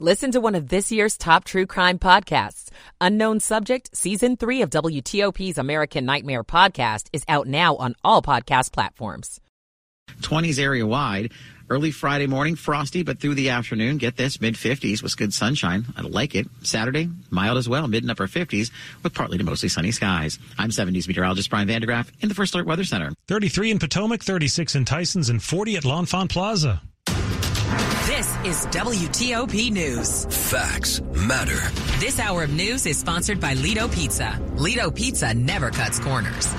Listen to one of this year's top true crime podcasts. Unknown Subject, Season 3 of WTOP's American Nightmare podcast is out now on all podcast platforms. 20s area wide. Early Friday morning, frosty, but through the afternoon, get this, mid 50s with good sunshine. I like it. Saturday, mild as well, mid and upper 50s with partly to mostly sunny skies. I'm 7 News meteorologist Brian Vandegraff in the First Alert Weather Center. 33 in Potomac, 36 in Tysons, and 40 at L'Enfant Plaza. This is WTOP News. Facts matter. This hour of news is sponsored by Lido Pizza. Lido Pizza never cuts corners.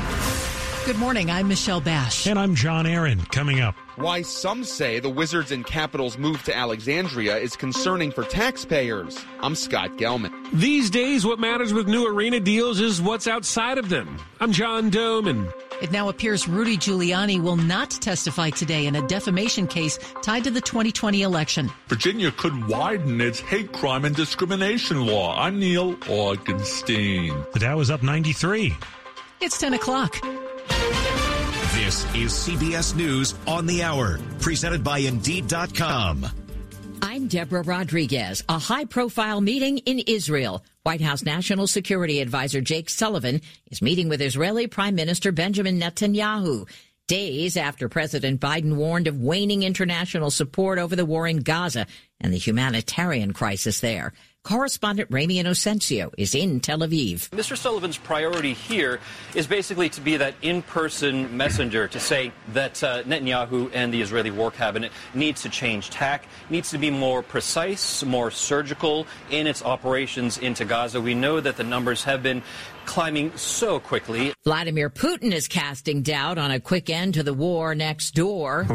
Good morning. I'm Michelle Bash. And I'm John Aaron. Coming up. Why some say the Wizards and Capitals move to Alexandria is concerning for taxpayers. I'm Scott Gelman. These days, what matters with new arena deals is what's outside of them. I'm John Domen. It now appears Rudy Giuliani will not testify today in a defamation case tied to the 2020 election. Virginia could widen its hate crime and discrimination law. I'm Neil Augenstein. The Dow is up 93. It's 10 o'clock. This is CBS News on the Hour, presented by Indeed.com. I'm Deborah Rodriguez. A high profile meeting in Israel. White House National Security Advisor Jake Sullivan is meeting with Israeli Prime Minister Benjamin Netanyahu. Days after President Biden warned of waning international support over the war in Gaza and the humanitarian crisis there. Correspondent Ramy Inocencio is in Tel Aviv. Mr. Sullivan's priority here is basically to be that in-person messenger to say that uh, Netanyahu and the Israeli war cabinet needs to change tack, needs to be more precise, more surgical in its operations into Gaza. We know that the numbers have been climbing so quickly. Vladimir Putin is casting doubt on a quick end to the war next door.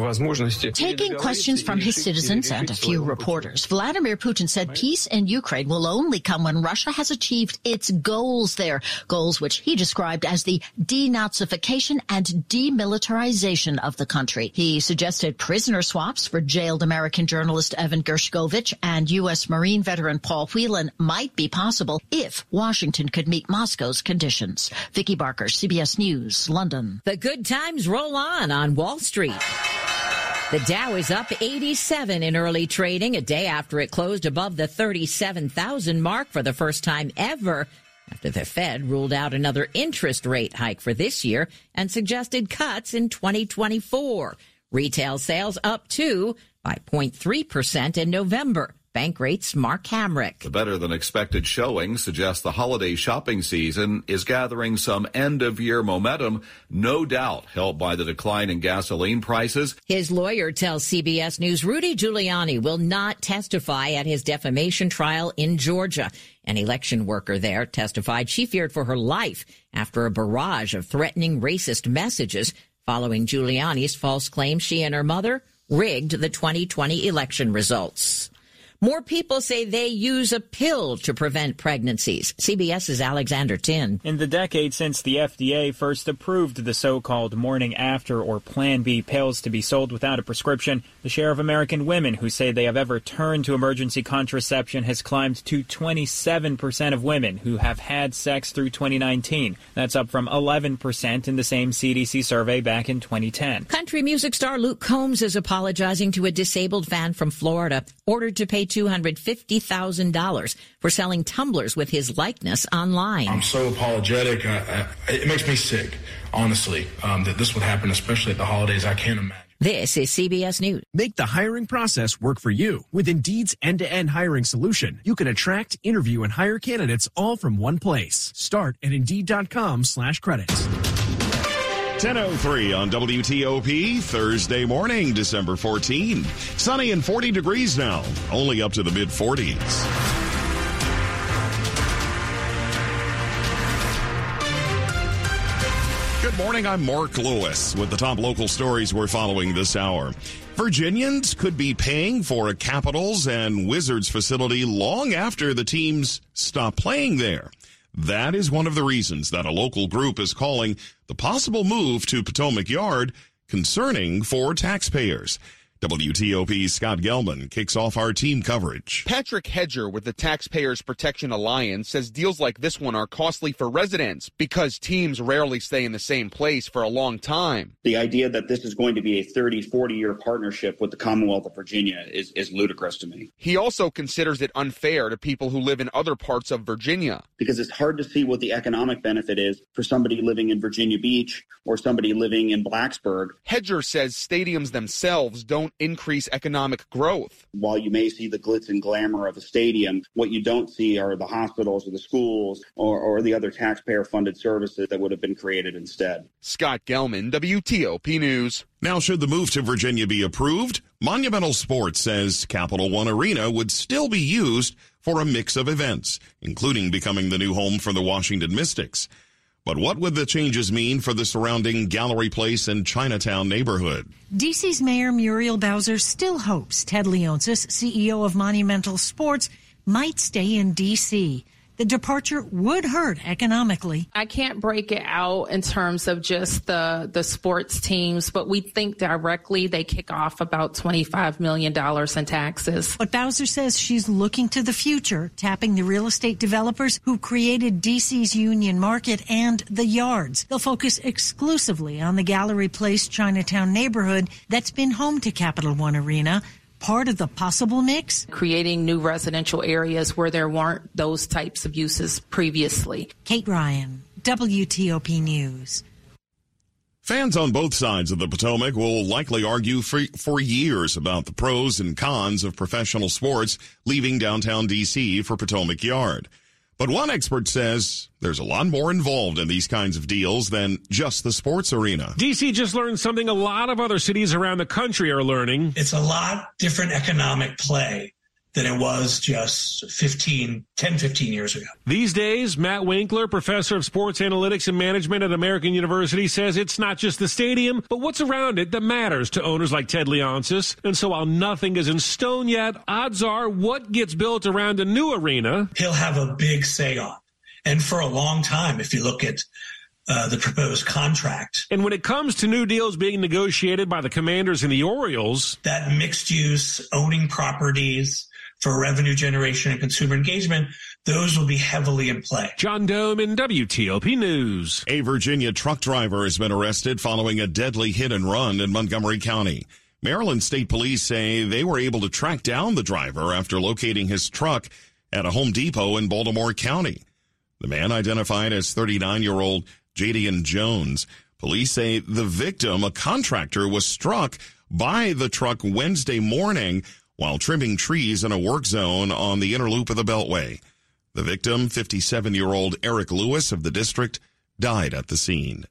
Taking questions from his citizens and a few reporters, Vladimir Putin said peace in Ukraine will only come when Russia has achieved its goals there, goals which he described as the denazification and demilitarization of the country. He suggested prisoner swaps for jailed American journalist Evan Gershkovich and U.S. Marine veteran Paul Whelan might be possible if Washington could meet Moscow's conditions. Vicki Barker, CBS News, London. The good times roll on on Wall Street. The Dow is up 87 in early trading, a day after it closed above the 37,000 mark for the first time ever after the Fed ruled out another interest rate hike for this year and suggested cuts in 2024. Retail sales up too by 0.3% in November. Bankrate's Mark Hamrick. The better than expected showing suggests the holiday shopping season is gathering some end of year momentum, no doubt helped by the decline in gasoline prices. His lawyer tells CBS News Rudy Giuliani will not testify at his defamation trial in Georgia. An election worker there testified she feared for her life after a barrage of threatening racist messages following Giuliani's false claim she and her mother rigged the 2020 election results. More people say they use a pill to prevent pregnancies. CBS's Alexander Tin. In the decade since the FDA first approved the so-called morning after or Plan B pills to be sold without a prescription, the share of American women who say they have ever turned to emergency contraception has climbed to 27% of women who have had sex through 2019. That's up from 11% in the same CDC survey back in 2010. Country music star Luke Combs is apologizing to a disabled fan from Florida ordered to pay $250,000 for selling tumblers with his likeness online. I'm so apologetic. I, I, it makes me sick, honestly, um, that this would happen, especially at the holidays. I can't imagine. This is CBS News. Make the hiring process work for you. With Indeed's end-to-end hiring solution, you can attract, interview, and hire candidates all from one place. Start at Indeed.com slash credits. 10.03 on WTOP, Thursday morning, December 14. Sunny and 40 degrees now, only up to the mid 40s. Good morning. I'm Mark Lewis with the top local stories we're following this hour. Virginians could be paying for a Capitals and Wizards facility long after the teams stop playing there. That is one of the reasons that a local group is calling the possible move to Potomac Yard concerning for taxpayers. WTOP's Scott Gelman kicks off our team coverage. Patrick Hedger with the Taxpayers Protection Alliance says deals like this one are costly for residents because teams rarely stay in the same place for a long time. The idea that this is going to be a 30, 40 year partnership with the Commonwealth of Virginia is, is ludicrous to me. He also considers it unfair to people who live in other parts of Virginia. Because it's hard to see what the economic benefit is for somebody living in Virginia Beach or somebody living in Blacksburg. Hedger says stadiums themselves don't increase economic growth. While you may see the glitz and glamour of a stadium, what you don't see are the hospitals or the schools or, or the other taxpayer funded services that would have been created instead. Scott Gelman, WTOP News. Now, should the move to Virginia be approved, Monumental Sports says Capital One Arena would still be used for a mix of events, including becoming the new home for the Washington Mystics. But what would the changes mean for the surrounding Gallery Place and Chinatown neighborhood? DC's Mayor Muriel Bowser still hopes Ted Leonsis, CEO of Monumental Sports, might stay in DC the departure would hurt economically. I can't break it out in terms of just the the sports teams, but we think directly they kick off about $25 million in taxes. But Bowser says she's looking to the future, tapping the real estate developers who created DC's Union Market and the Yards. They'll focus exclusively on the Gallery Place Chinatown neighborhood that's been home to Capital One Arena part of the possible mix? Creating new residential areas where there weren't those types of uses previously. Kate Ryan, WTOP News. Fans on both sides of the Potomac will likely argue for, for years about the pros and cons of professional sports leaving downtown D.C. for Potomac Yard. But one expert says there's a lot more involved in these kinds of deals than just the sports arena. DC just learned something a lot of other cities around the country are learning. It's a lot different economic play than it was just 15, 10, 15 years ago. These days, Matt Winkler, professor of sports analytics and management at American University, says it's not just the stadium, but what's around it that matters to owners like Ted Leonsis. And so while nothing is in stone yet, odds are what gets built around a new arena. He'll have a big say on. And for a long time, if you look at uh, the proposed contract. And when it comes to new deals being negotiated by the Commanders and the Orioles, that mixed use owning properties, for revenue generation and consumer engagement, those will be heavily in play. John Domen WTOP News. A Virginia truck driver has been arrested following a deadly hit and run in Montgomery County. Maryland State Police say they were able to track down the driver after locating his truck at a Home Depot in Baltimore County. The man identified as 39 year old Jadian Jones. Police say the victim, a contractor, was struck by the truck Wednesday morning while trimming trees in a work zone on the inner loop of the Beltway. The victim, 57 year old Eric Lewis of the district, died at the scene.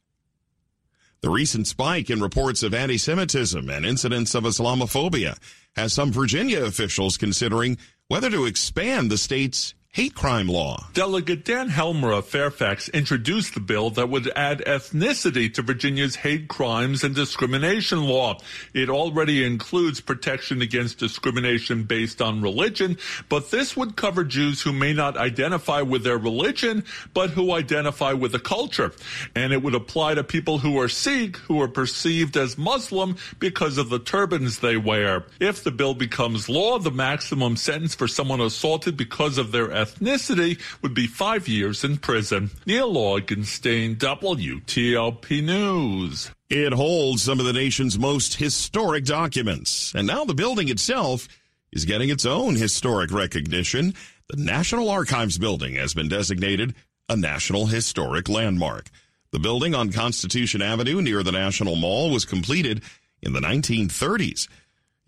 The recent spike in reports of anti Semitism and incidents of Islamophobia has some Virginia officials considering whether to expand the state's hate crime law. Delegate Dan Helmer of Fairfax introduced the bill that would add ethnicity to Virginia's hate crimes and discrimination law. It already includes protection against discrimination based on religion, but this would cover Jews who may not identify with their religion, but who identify with the culture. And it would apply to people who are Sikh, who are perceived as Muslim because of the turbans they wear. If the bill becomes law, the maximum sentence for someone assaulted because of their ethnicity would be five years in prison. Neil Augenstein, WTOP News. It holds some of the nation's most historic documents, and now the building itself is getting its own historic recognition. The National Archives building has been designated a National Historic Landmark. The building on Constitution Avenue near the National Mall was completed in the 1930s.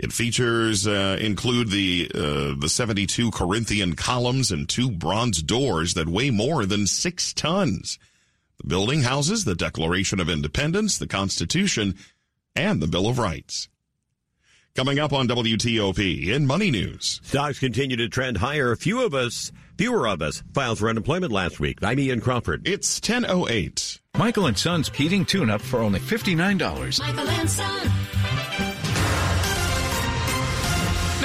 It features uh, include the uh, the 72 Corinthian columns and two bronze doors that weigh more than six tons. The building houses the Declaration of Independence, the Constitution, and the Bill of Rights. Coming up on WTOP in Money News. Stocks continue to trend higher. Few of us, fewer of us, filed for unemployment last week. I'm Ian Crawford. It's 1008. Michael and Son's heating tune-up for only $59. Michael and Son.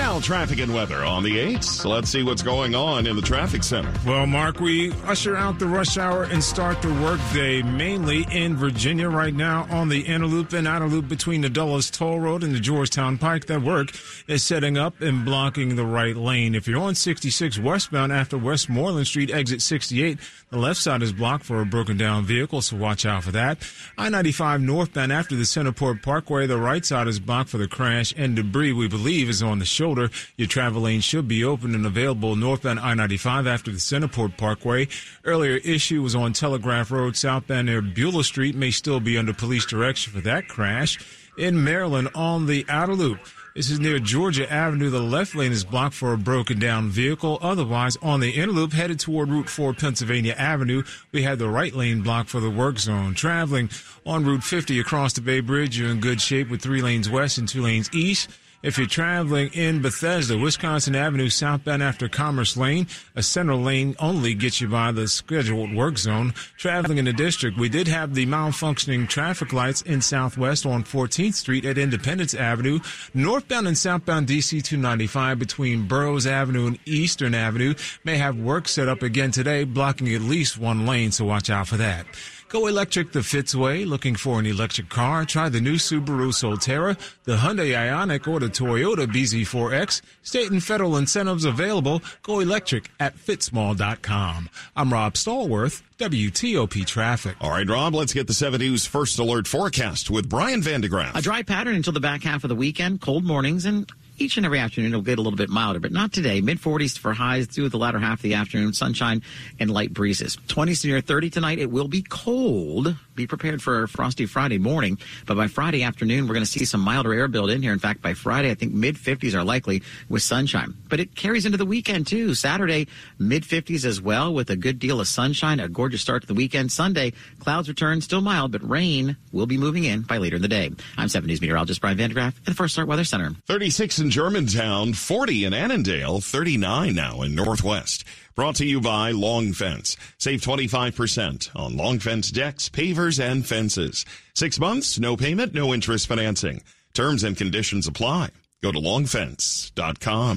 Now, traffic and weather on the 8s. Let's see what's going on in the traffic center. Well, Mark, we usher out the rush hour and start the workday mainly in Virginia right now on the inner loop and outer loop between the Dulles Toll Road and the Georgetown Pike. That work is setting up and blocking the right lane. If you're on 66 westbound after Westmoreland Street, exit 68, the left side is blocked for a broken down vehicle, so watch out for that. I-95 northbound after the Centerport Parkway, the right side is blocked for the crash and debris we believe is on the shoulder. Your travel lane should be open and available northbound I-95 after the Centerport Parkway. Earlier issue was on Telegraph Road southbound near Beulah Street may still be under police direction for that crash. In Maryland on the outer loop. This is near Georgia Avenue. The left lane is blocked for a broken down vehicle. Otherwise, on the inner loop headed toward Route 4 Pennsylvania Avenue, we had the right lane blocked for the work zone. Traveling on Route 50 across the Bay Bridge, you're in good shape with three lanes west and two lanes east. If you're traveling in Bethesda, Wisconsin Avenue southbound after Commerce Lane, a center lane only gets you by the scheduled work zone. Traveling in the district, we did have the malfunctioning traffic lights in Southwest on 14th Street at Independence Avenue. Northbound and southbound DC 295 between Burroughs Avenue and Eastern Avenue may have work set up again today, blocking at least one lane, so watch out for that. Go electric the Fitzway. Looking for an electric car? Try the new Subaru Solterra, the Hyundai Ioniq, or the Toyota BZ4X. State and federal incentives available. Go electric at fitzmall.com. I'm Rob Stallworth, WTOP Traffic. All right, Rob, let's get the 7 News First Alert forecast with Brian Vandegraff. A dry pattern until the back half of the weekend, cold mornings, and each and every afternoon it'll get a little bit milder, but not today. Mid 40s for highs through the latter half of the afternoon, sunshine and light breezes. 20s to near 30 tonight. It will be cold. Be prepared for a frosty Friday morning, but by Friday afternoon we're going to see some milder air build in here. In fact, by Friday I think mid 50s are likely with sunshine. But it carries into the weekend too. Saturday mid 50s as well with a good deal of sunshine, a gorgeous start to the weekend. Sunday clouds return, still mild, but rain will be moving in by later in the day. I'm 7 News meteorologist Brian Vandegraff at the First Alert Weather Center. 36 in Germantown, 40 in Annandale, 39 now in Northwest. Brought to you by Long Fence. Save 25% on Long Fence decks, pavers, and fences. Six months, no payment, no interest financing. Terms and conditions apply. Go to longfence.com.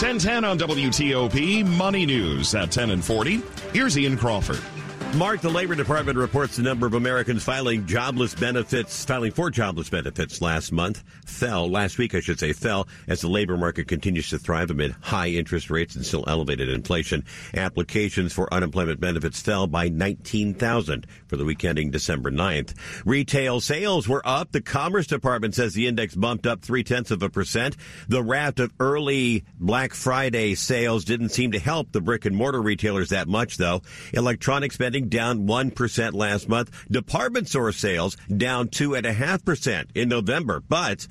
1010 on WTOP, Money News at 10 and 40. Here's Ian Crawford. Mark, the Labor Department reports the number of Americans filing jobless benefits, filing for jobless benefits last month fell, last week I should say, fell as the labor market continues to thrive amid high interest rates and still elevated inflation. Applications for unemployment benefits fell by 19,000 for the week ending December 9th. Retail sales were up. The Commerce Department says the index bumped up three tenths of a percent. The raft of early Black Friday sales didn't seem to help the brick and mortar retailers that much though. Electronic spending down 1% last month. Department store sales down 2.5% in November, but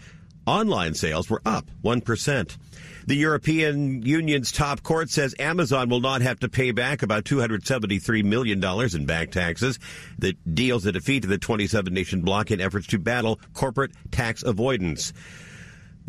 online sales were up 1%. The European Union's top court says Amazon will not have to pay back about $273 million in back taxes. The deal's a defeat to the 27 nation bloc in efforts to battle corporate tax avoidance.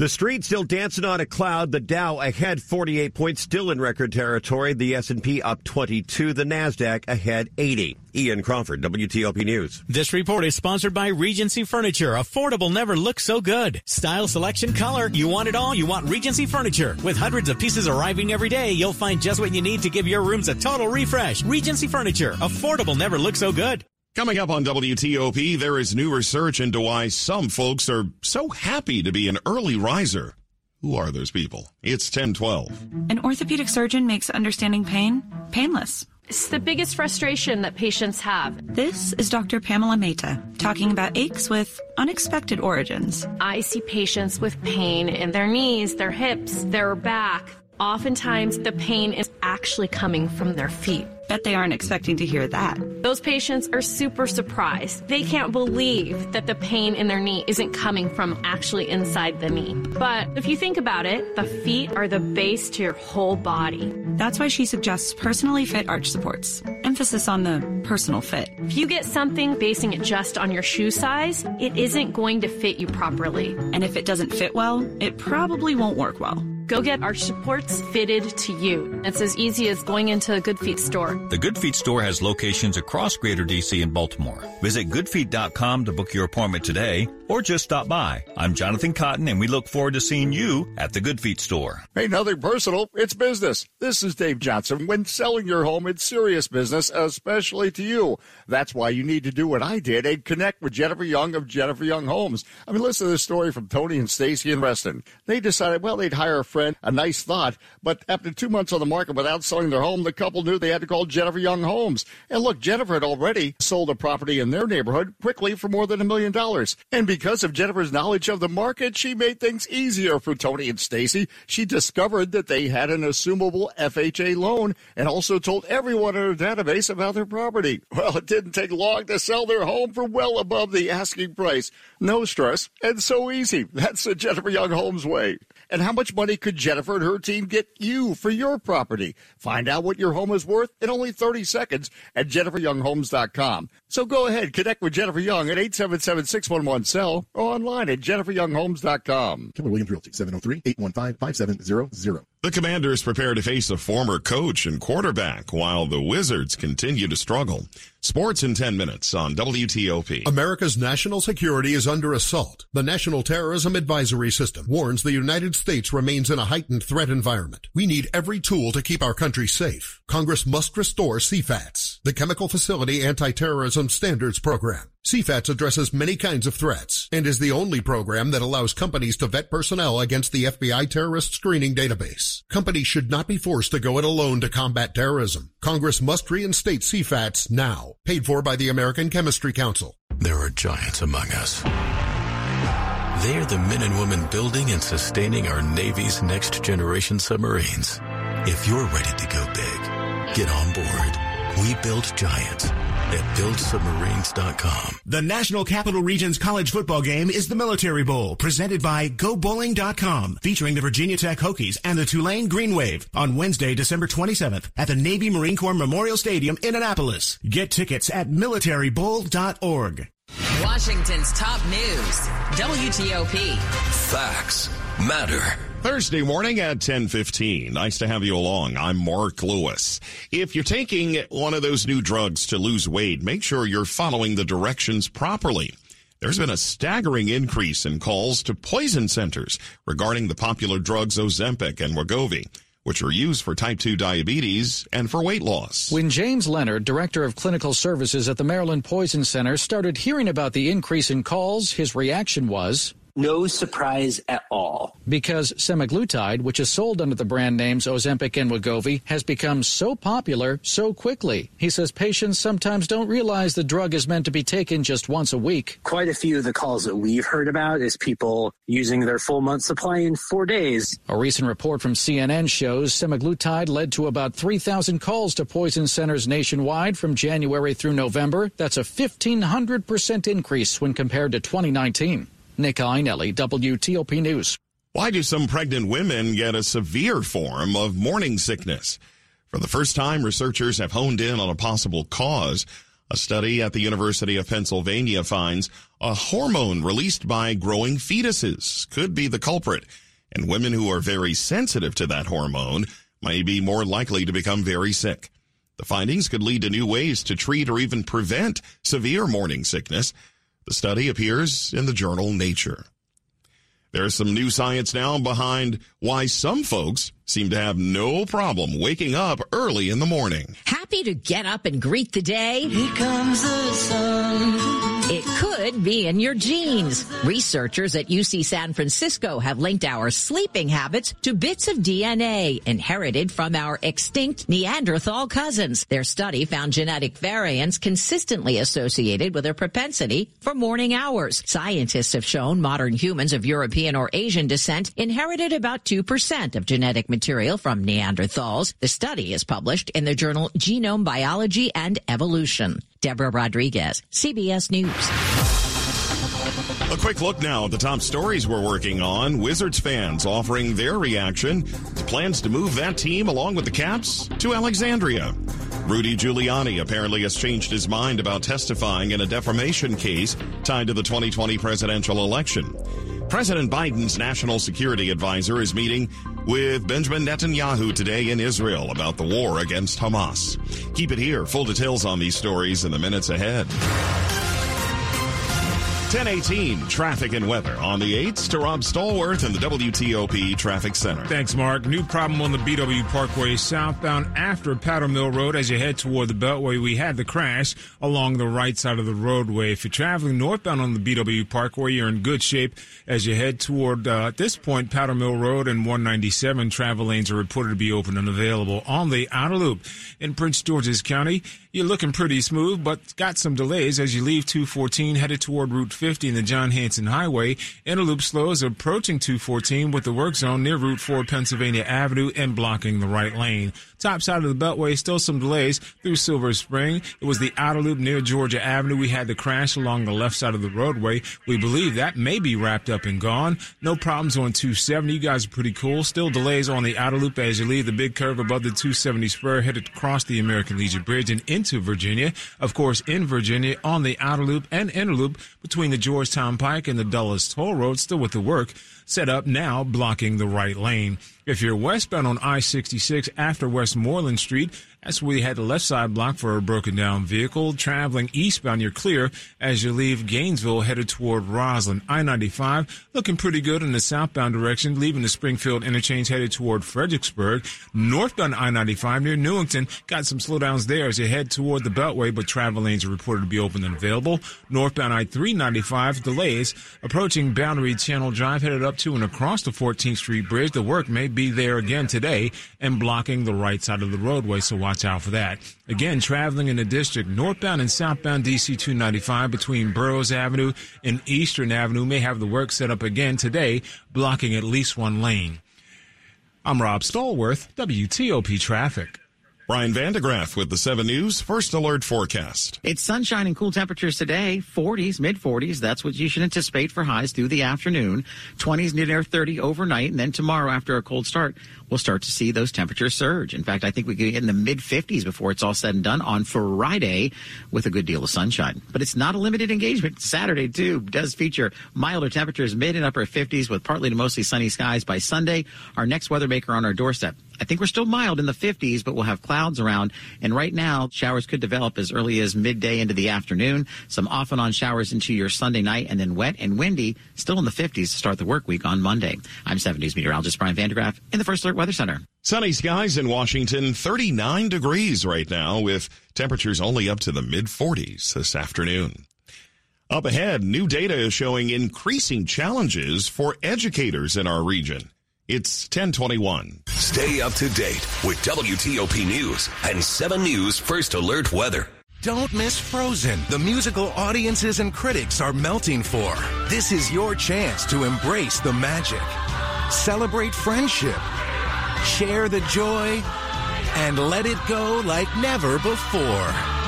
The street still dancing on a cloud. The Dow ahead 48 points, still in record territory. The S&P up 22. The Nasdaq ahead 80. Ian Crawford, WTOP News. This report is sponsored by Regency Furniture. Affordable never looks so good. Style, selection, color. You want it all? You want Regency Furniture. With hundreds of pieces arriving every day, you'll find just what you need to give your rooms a total refresh. Regency Furniture. Affordable never looks so good. Coming up on WTOP, there is new research into why some folks are so happy to be an early riser. Who are those people? It's 1012. An orthopedic surgeon makes understanding pain painless. It's the biggest frustration that patients have. This is Dr. Pamela Mehta talking about aches with unexpected origins. I see patients with pain in their knees, their hips, their back. Oftentimes, the pain is actually coming from their feet. Bet they aren't expecting to hear that. Those patients are super surprised. They can't believe that the pain in their knee isn't coming from actually inside the knee. But if you think about it, the feet are the base to your whole body. That's why she suggests personally fit arch supports. Emphasis on the personal fit. If you get something basing it just on your shoe size, it isn't going to fit you properly. And if it doesn't fit well, it probably won't work well. Go get our supports fitted to you. It's as easy as going into a Good Feet store. The Good Feet store has locations across Greater DC and Baltimore. Visit goodfeet.com to book your appointment today or just stop by. I'm Jonathan Cotton and we look forward to seeing you at the Good Feet store. Hey, nothing personal. It's business. This is Dave Johnson. When selling your home, it's serious business, especially to you. That's why you need to do what I did and connect with Jennifer Young of Jennifer Young Homes. I mean, listen to this story from Tony and Stacy in Reston. They decided, well, they'd hire a friend, a nice thought, but after two months on the market without selling their home, the couple knew they had to call Jennifer Young Homes. And look, Jennifer had already sold a property in their neighborhood quickly for more than a million dollars. And because of Jennifer's knowledge of the market, she made things easier for Tony and Stacy. She discovered that they had an assumable FHA loan and also told everyone in her database about their property. Well, it didn't take long to sell their home for well above the asking price. No stress and so easy. That's the Jennifer Young Homes way. And how much money could Jennifer and her team get you for your property? Find out what your home is worth in only 30 seconds at jenniferyounghomes.com. So go ahead, connect with Jennifer Young at 877-611-SELL or online at jenniferyounghomes.com. Keller Williams Realty, 703-815-5700. The Commanders prepare to face a former coach and quarterback while the Wizards continue to struggle. Sports in 10 minutes on WTOP. America's national security is under assault. The National Terrorism Advisory System warns the United States remains in a heightened threat environment. We need every tool to keep our country safe. Congress must restore CFATS, the Chemical Facility Anti-Terrorism Standards Program. CFATS addresses many kinds of threats and is the only program that allows companies to vet personnel against the FBI terrorist screening database. Companies should not be forced to go it alone to combat terrorism. Congress must reinstate CFATS now. Paid for by the American Chemistry Council. There are giants among us. They are the men and women building and sustaining our Navy's next generation submarines. If you're ready to go big, get on board. We build giants at buildsubmarines.com. The National Capital Region's college football game is the Military Bowl, presented by GoBowling.com, featuring the Virginia Tech Hokies and the Tulane Green Wave on Wednesday, December 27th at the Navy Marine Corps Memorial Stadium in Annapolis. Get tickets at militarybowl.org. Washington's top news, WTOP. Facts matter. Thursday morning at 10:15. Nice to have you along. I'm Mark Lewis. If you're taking one of those new drugs to lose weight, make sure you're following the directions properly. There's been a staggering increase in calls to poison centers regarding the popular drugs Ozempic and Wegovy which are used for type 2 diabetes and for weight loss. When James Leonard, director of clinical services at the Maryland Poison Center, started hearing about the increase in calls, his reaction was no surprise at all. Because semaglutide, which is sold under the brand names Ozempic and Wegovy, has become so popular so quickly. He says patients sometimes don't realize the drug is meant to be taken just once a week. Quite a few of the calls that we've heard about is people using their full month supply in four days. A recent report from CNN shows semaglutide led to about 3,000 calls to poison centers nationwide from January through November. That's a 1,500% increase when compared to 2019. Nick Iannelli, WTOP News. Why do some pregnant women get a severe form of morning sickness? For the first time, researchers have honed in on a possible cause. A study at the University of Pennsylvania finds a hormone released by growing fetuses could be the culprit, and women who are very sensitive to that hormone may be more likely to become very sick. The findings could lead to new ways to treat or even prevent severe morning sickness. The study appears in the journal Nature. There's some new science now behind why some folks seem to have no problem waking up early in the morning. Happy to get up and greet the day? Here comes the sun. It could be in your genes. Researchers at UC San Francisco have linked our sleeping habits to bits of DNA inherited from our extinct Neanderthal cousins. Their study found genetic variants consistently associated with a propensity for morning hours. Scientists have shown modern humans of European or Asian descent inherited about 2% of genetic material from Neanderthals. The study is published in the journal Genome Biology and Evolution. Deborah Rodriguez, CBS News. A quick look now at the top stories we're working on. Wizards fans offering their reaction to plans to move that team along with the Caps to Alexandria. Rudy Giuliani apparently has changed his mind about testifying in a defamation case tied to the 2020 presidential election. President Biden's national security advisor is meeting with Benjamin Netanyahu today in Israel about the war against Hamas. Keep it here. Full details on these stories in the minutes ahead. 1018 traffic and weather on the 8s to Rob Stallworth in the WTOP Traffic Center. Thanks, Mark. New problem on the BW Parkway southbound after Powder Mill Road as you head toward the Beltway. We had the crash along the right side of the roadway. If you're traveling northbound on the BW Parkway, you're in good shape as you head toward, uh, at this point, Powder Mill Road and 197. Travel lanes are reported to be open and available on the outer loop in Prince George's County. You're looking pretty smooth, but got some delays as you leave 214 headed toward Route 50 in the John Hanson Highway. Interloop slows approaching 214 with the work zone near Route 4 Pennsylvania Avenue and blocking the right lane. Top side of the Beltway, still some delays through Silver Spring. It was the outer loop near Georgia Avenue. We had the crash along the left side of the roadway. We believe that may be wrapped up and gone. No problems on 270. You guys are pretty cool. Still delays on the outer loop as you leave the big curve above the 270 spur headed across the American Legion Bridge and into Virginia. Of course, in Virginia on the outer loop and inner loop between the Georgetown Pike and the Dulles Toll Road, still with the work set up now blocking the right lane. If you're westbound on I-66 after Westmoreland Street, that's where you had the left side blocked for a broken down vehicle. Traveling eastbound, you're clear as you leave Gainesville headed toward Rosslyn. I-95 looking pretty good in the southbound direction, leaving the Springfield interchange headed toward Fredericksburg. Northbound I-95 near Newington got some slowdowns there as you head toward the Beltway, but travel lanes are reported to be open and available. Northbound I-395 delays approaching Boundary Channel Drive headed up to and across the 14th Street Bridge. The work may be there again today and blocking the right side of the roadway, so watch out for that. Again, traveling in the district, northbound and southbound DC 295 between Burroughs Avenue and Eastern Avenue may have the work set up again today, blocking at least one lane. I'm Rob Stallworth, WTOP Traffic. Brian Vandegraff with the 7 News First Alert Forecast. It's sunshine and cool temperatures today, 40s, mid 40s. That's what you should anticipate for highs through the afternoon. 20s near 30 overnight. And then tomorrow, after a cold start, we'll start to see those temperatures surge. In fact, I think we could get in the mid 50s before it's all said and done on Friday with a good deal of sunshine. But it's not a limited engagement. Saturday, too, does feature milder temperatures, mid and upper 50s with partly to mostly sunny skies by Sunday. Our next weather maker on our doorstep. I think we're still mild in the 50s, but we'll have clouds around. And right now, showers could develop as early as midday into the afternoon. Some off and on showers into your Sunday night, and then wet and windy, still in the 50s to start the work week on Monday. I'm 7 News meteorologist Brian Vandegraff in the First Alert Weather Center. Sunny skies in Washington, 39 degrees right now, with temperatures only up to the mid 40s this afternoon. Up ahead, new data is showing increasing challenges for educators in our region. It's 1021. Stay up to date with WTOP News and 7 News First Alert Weather. Don't miss Frozen, the musical audiences and critics are melting for. This is your chance to embrace the magic, celebrate friendship, share the joy, and let it go like never before.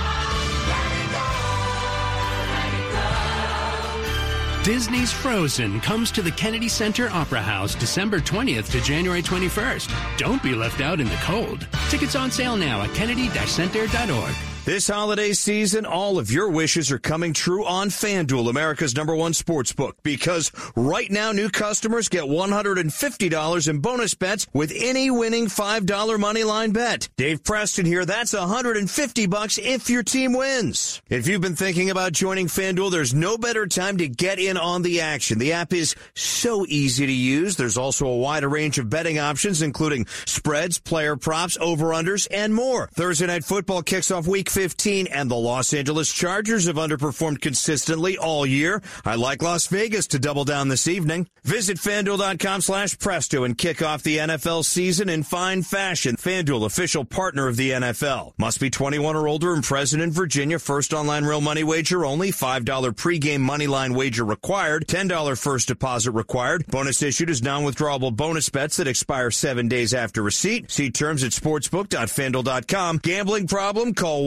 Disney's Frozen comes to the Kennedy Center Opera House December 20th to January 21st. Don't be left out in the cold. Tickets on sale now at kennedy-center.org. This holiday season, all of your wishes are coming true on FanDuel, America's number one sports book, because right now new customers get $150 in bonus bets with any winning $5 money line bet. Dave Preston here. That's 150 bucks if your team wins. If you've been thinking about joining FanDuel, there's no better time to get in on the action. The app is so easy to use. There's also a wider range of betting options, including spreads, player props, over-unders, and more. Thursday night football kicks off week 15 and the Los Angeles Chargers have underperformed consistently all year. I like Las Vegas to double down this evening. Visit fanduel.com slash presto and kick off the NFL season in fine fashion. FanDuel, official partner of the NFL. Must be 21 or older and present in Virginia. First online real money wager only. $5 pregame money line wager required. $10 first deposit required. Bonus issued is non-withdrawable bonus bets that expire seven days after receipt. See terms at sportsbook.fanduel.com. Gambling problem? Call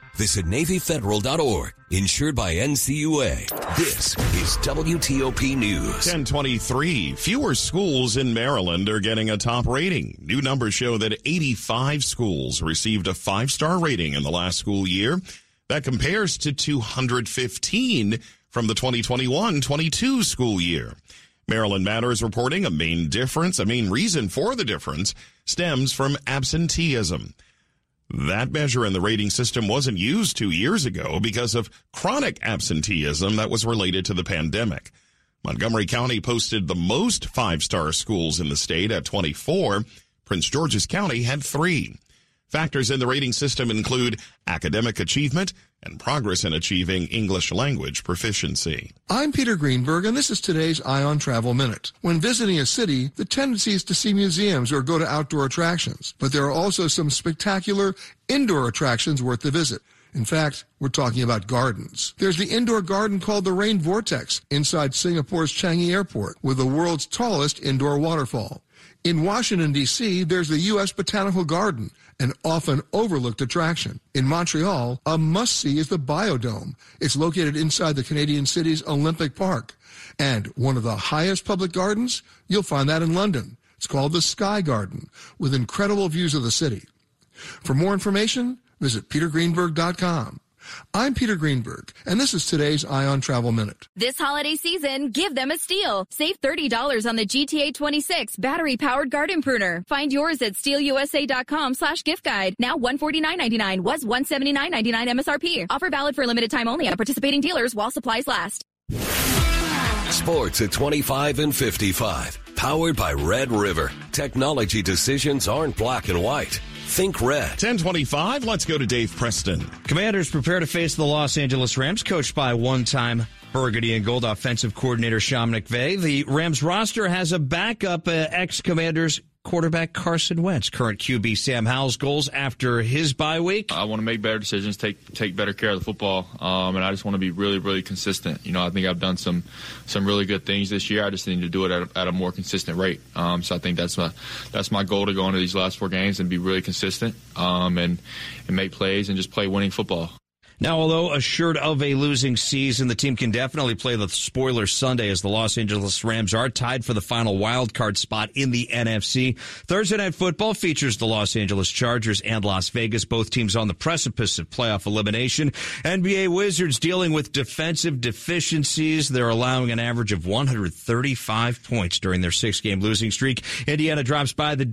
Visit NavyFederal.org, insured by NCUA. This is WTOP News. 1023. Fewer schools in Maryland are getting a top rating. New numbers show that 85 schools received a five star rating in the last school year. That compares to 215 from the 2021 22 school year. Maryland Matters reporting a main difference, a main reason for the difference stems from absenteeism. That measure in the rating system wasn't used two years ago because of chronic absenteeism that was related to the pandemic. Montgomery County posted the most five star schools in the state at 24. Prince George's County had three. Factors in the rating system include academic achievement and progress in achieving English language proficiency. I'm Peter Greenberg, and this is today's Ion Travel Minute. When visiting a city, the tendency is to see museums or go to outdoor attractions, but there are also some spectacular indoor attractions worth the visit. In fact, we're talking about gardens. There's the indoor garden called the Rain Vortex inside Singapore's Changi Airport with the world's tallest indoor waterfall. In Washington, D.C., there's the U.S. Botanical Garden, an often overlooked attraction. In Montreal, a must-see is the Biodome. It's located inside the Canadian city's Olympic Park. And one of the highest public gardens, you'll find that in London. It's called the Sky Garden, with incredible views of the city. For more information, visit petergreenberg.com. I'm Peter Greenberg, and this is today's Ion Travel Minute. This holiday season, give them a steal. Save $30 on the GTA 26 battery-powered garden pruner. Find yours at stihlusa.com slash gift guide. Now $149.99 was $179.99 MSRP. Offer valid for a limited time only at participating dealers while supplies last. Sports at 25 and 55. Powered by Red River. Technology decisions aren't black and white. Think red. 1025, let's go to Dave Preston. Commanders prepare to face the Los Angeles Rams, coached by one time Burgundy and Gold offensive coordinator Sean McVay. The Rams roster has a backup uh, ex Commanders quarterback Carson Wentz. Current QB Sam Howell's goals after his bye week. I want to make better decisions, take take better care of the football, um, and I just want to be really, really consistent. You know, I think I've done some some really good things this year. I just need to do it at a, at a more consistent rate. Um, so I think that's my that's my goal to go into these last four games and be really consistent um, and and make plays and just play winning football. Now, although assured of a losing season, the team can definitely play the spoiler Sunday as the Los Angeles Rams are tied for the final wild card spot in the NFC. Thursday night football features the Los Angeles Chargers and Las Vegas, both teams on the precipice of playoff elimination. NBA Wizards dealing with defensive deficiencies. They're allowing an average of 135 points during their six game losing streak. Indiana drops by the